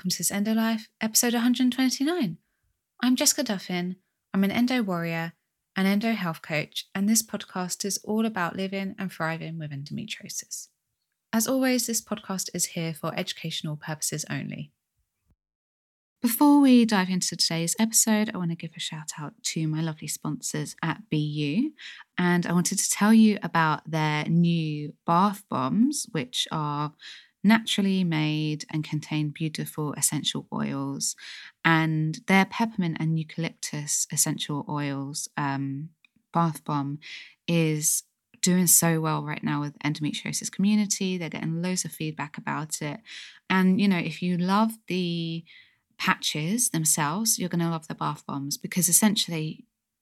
Welcome to this Endo Life, episode 129. I'm Jessica Duffin. I'm an endo warrior, an endo health coach, and this podcast is all about living and thriving with endometriosis. As always, this podcast is here for educational purposes only. Before we dive into today's episode, I want to give a shout out to my lovely sponsors at BeYou. And I wanted to tell you about their new bath bombs, which are naturally made and contain beautiful essential oils. And their peppermint and eucalyptus essential oils um, bath bomb is doing so well right now with endometriosis community. They're getting loads of feedback about it. And, you know, if you love the patches themselves, you're going to love the bath bombs because essentially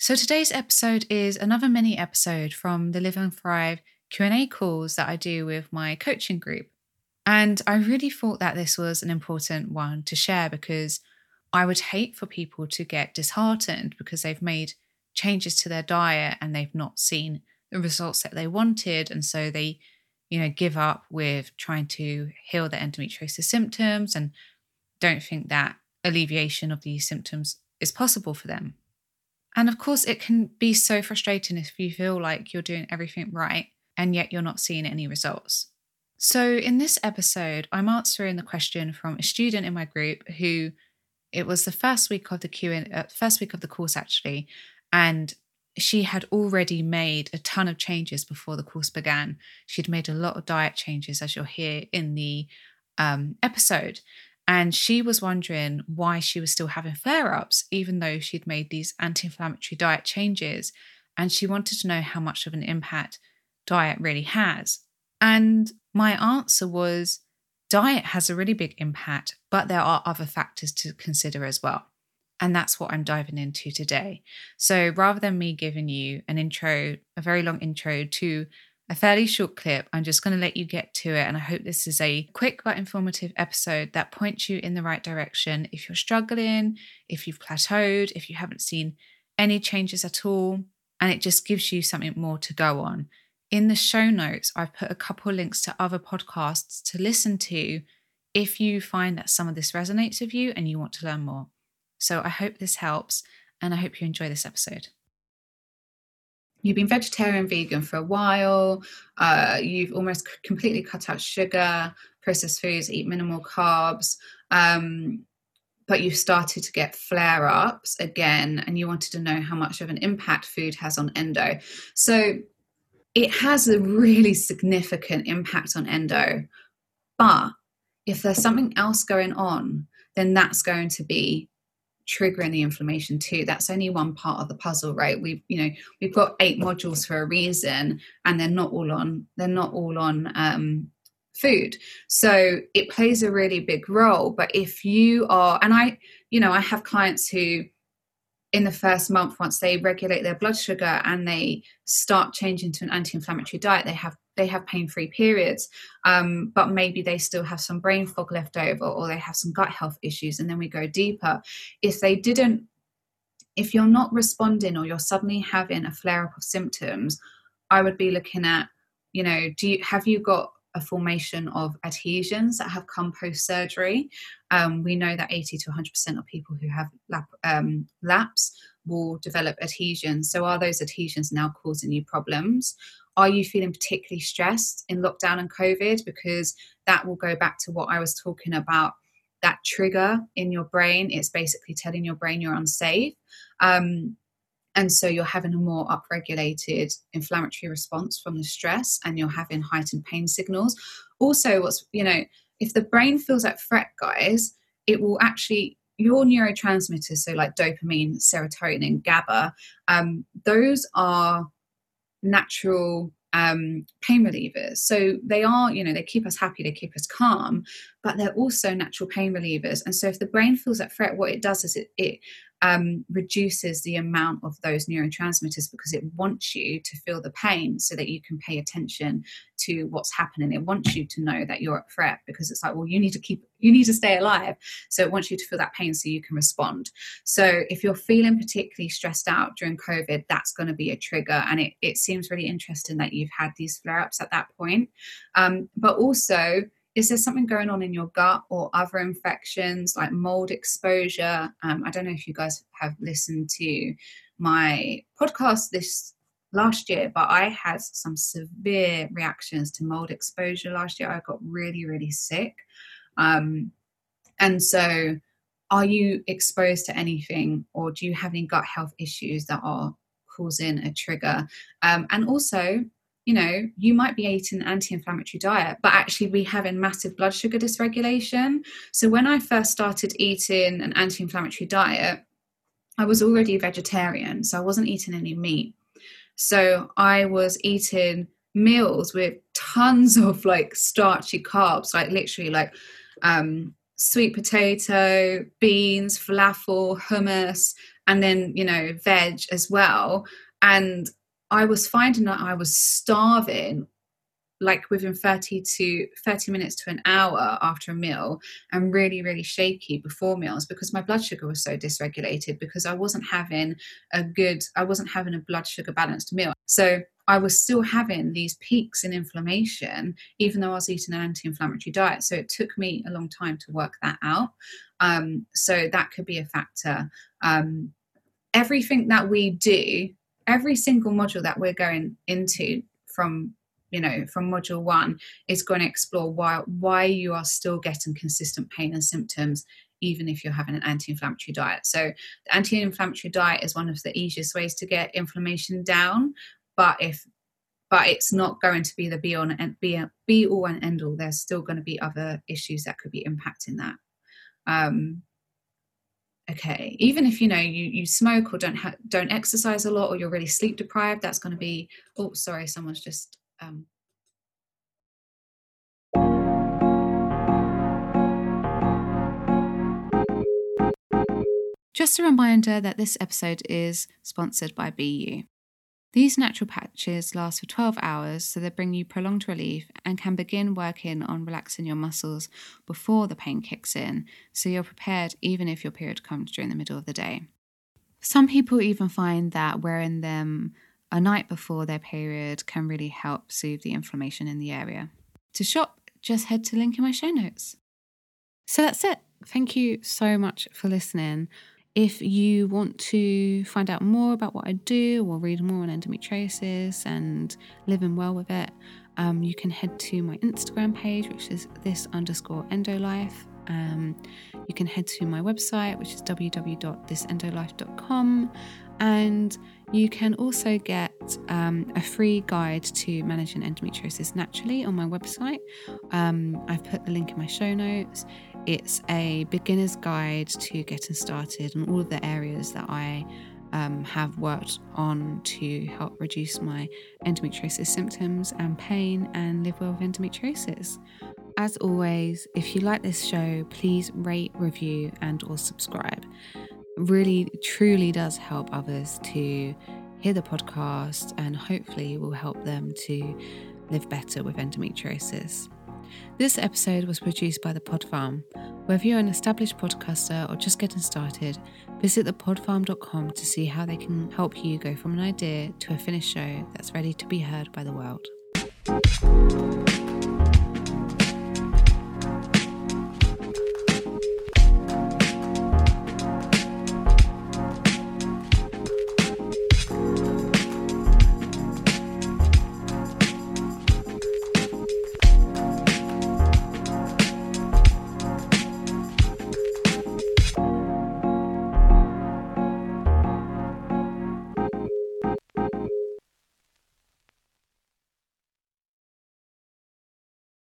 So today's episode is another mini episode from the Live and Thrive Q&A calls that I do with my coaching group. And I really thought that this was an important one to share because I would hate for people to get disheartened because they've made changes to their diet and they've not seen the results that they wanted and so they you know give up with trying to heal their endometriosis symptoms and don't think that alleviation of these symptoms is possible for them and of course, it can be so frustrating if you feel like you're doing everything right and yet you're not seeing any results. So, in this episode, I'm answering the question from a student in my group who it was the first week of the Q uh, first week of the course actually, and she had already made a ton of changes before the course began. She'd made a lot of diet changes, as you'll hear in the um, episode. And she was wondering why she was still having flare ups, even though she'd made these anti inflammatory diet changes. And she wanted to know how much of an impact diet really has. And my answer was diet has a really big impact, but there are other factors to consider as well. And that's what I'm diving into today. So rather than me giving you an intro, a very long intro to a fairly short clip. I'm just going to let you get to it. And I hope this is a quick but informative episode that points you in the right direction. If you're struggling, if you've plateaued, if you haven't seen any changes at all, and it just gives you something more to go on. In the show notes, I've put a couple links to other podcasts to listen to if you find that some of this resonates with you and you want to learn more. So I hope this helps and I hope you enjoy this episode you've been vegetarian vegan for a while uh, you've almost completely cut out sugar processed foods eat minimal carbs um, but you've started to get flare ups again and you wanted to know how much of an impact food has on endo. So it has a really significant impact on endo but if there's something else going on then that's going to be triggering the inflammation too. That's only one part of the puzzle right? We've you know we've got eight modules for a reason and they're not all on they're not all on um, food. So it plays a really big role but if you are and i you know i have clients who in the first month once they regulate their blood sugar and they start changing to an anti-inflammatory diet they have they have pain-free periods um, but maybe they still have some brain fog left over or they have some gut health issues and then we go deeper if they didn't if you're not responding or you're suddenly having a flare up of symptoms i would be looking at you know do you have you got a formation of adhesions that have come post surgery. Um, we know that 80 to 100% of people who have lap, um, LAPS will develop adhesions. So, are those adhesions now causing you problems? Are you feeling particularly stressed in lockdown and COVID? Because that will go back to what I was talking about that trigger in your brain. It's basically telling your brain you're unsafe. Um, and so you're having a more upregulated inflammatory response from the stress and you're having heightened pain signals. Also, what's, you know, if the brain feels at threat, guys, it will actually your neurotransmitters, so like dopamine, serotonin, GABA, um, those are natural um, pain relievers. So they are, you know, they keep us happy, they keep us calm, but they're also natural pain relievers. And so if the brain feels that threat, what it does is it, it um, reduces the amount of those neurotransmitters because it wants you to feel the pain so that you can pay attention to what's happening. It wants you to know that you're at threat because it's like, well, you need to keep, you need to stay alive. So it wants you to feel that pain so you can respond. So if you're feeling particularly stressed out during COVID, that's going to be a trigger. And it, it seems really interesting that you've had these flare ups at that point. Um, but also, is there something going on in your gut or other infections like mold exposure? Um, I don't know if you guys have listened to my podcast this last year, but I had some severe reactions to mold exposure last year. I got really, really sick. Um, and so, are you exposed to anything, or do you have any gut health issues that are causing a trigger? Um, and also, you know, you might be eating an anti inflammatory diet, but actually we have a massive blood sugar dysregulation. So when I first started eating an anti inflammatory diet, I was already vegetarian, so I wasn't eating any meat. So I was eating meals with tons of like starchy carbs, like literally like um, sweet potato, beans, falafel, hummus, and then, you know, veg as well. And I was finding that I was starving like within 30 to 30 minutes to an hour after a meal and really really shaky before meals because my blood sugar was so dysregulated because I wasn't having a good I wasn't having a blood sugar balanced meal. So I was still having these peaks in inflammation even though I was eating an anti-inflammatory diet. So it took me a long time to work that out. Um, so that could be a factor. Um, everything that we do every single module that we're going into from you know from module one is going to explore why why you are still getting consistent pain and symptoms even if you're having an anti-inflammatory diet. So the anti-inflammatory diet is one of the easiest ways to get inflammation down but if but it's not going to be the be on and be, be all and end all. There's still going to be other issues that could be impacting that. Um, okay even if you know you you smoke or don't ha- don't exercise a lot or you're really sleep deprived that's going to be oh sorry someone's just um Just a reminder that this episode is sponsored by BeYou. These natural patches last for 12 hours, so they bring you prolonged relief and can begin working on relaxing your muscles before the pain kicks in, so you're prepared even if your period comes during the middle of the day. Some people even find that wearing them a night before their period can really help soothe the inflammation in the area. To shop, just head to link in my show notes. So that's it. Thank you so much for listening. If you want to find out more about what I do or read more on endometriosis and living well with it, um, you can head to my Instagram page, which is this underscore endolife. Um, you can head to my website, which is www.thisendolife.com. And you can also get um, a free guide to managing endometriosis naturally on my website. Um, I've put the link in my show notes. It's a beginner's guide to getting started and all of the areas that I um, have worked on to help reduce my endometriosis symptoms and pain and live well with endometriosis. As always, if you like this show, please rate, review, and or subscribe. Really, truly does help others to hear the podcast and hopefully will help them to live better with endometriosis. This episode was produced by The Pod Farm. Whether you're an established podcaster or just getting started, visit thepodfarm.com to see how they can help you go from an idea to a finished show that's ready to be heard by the world.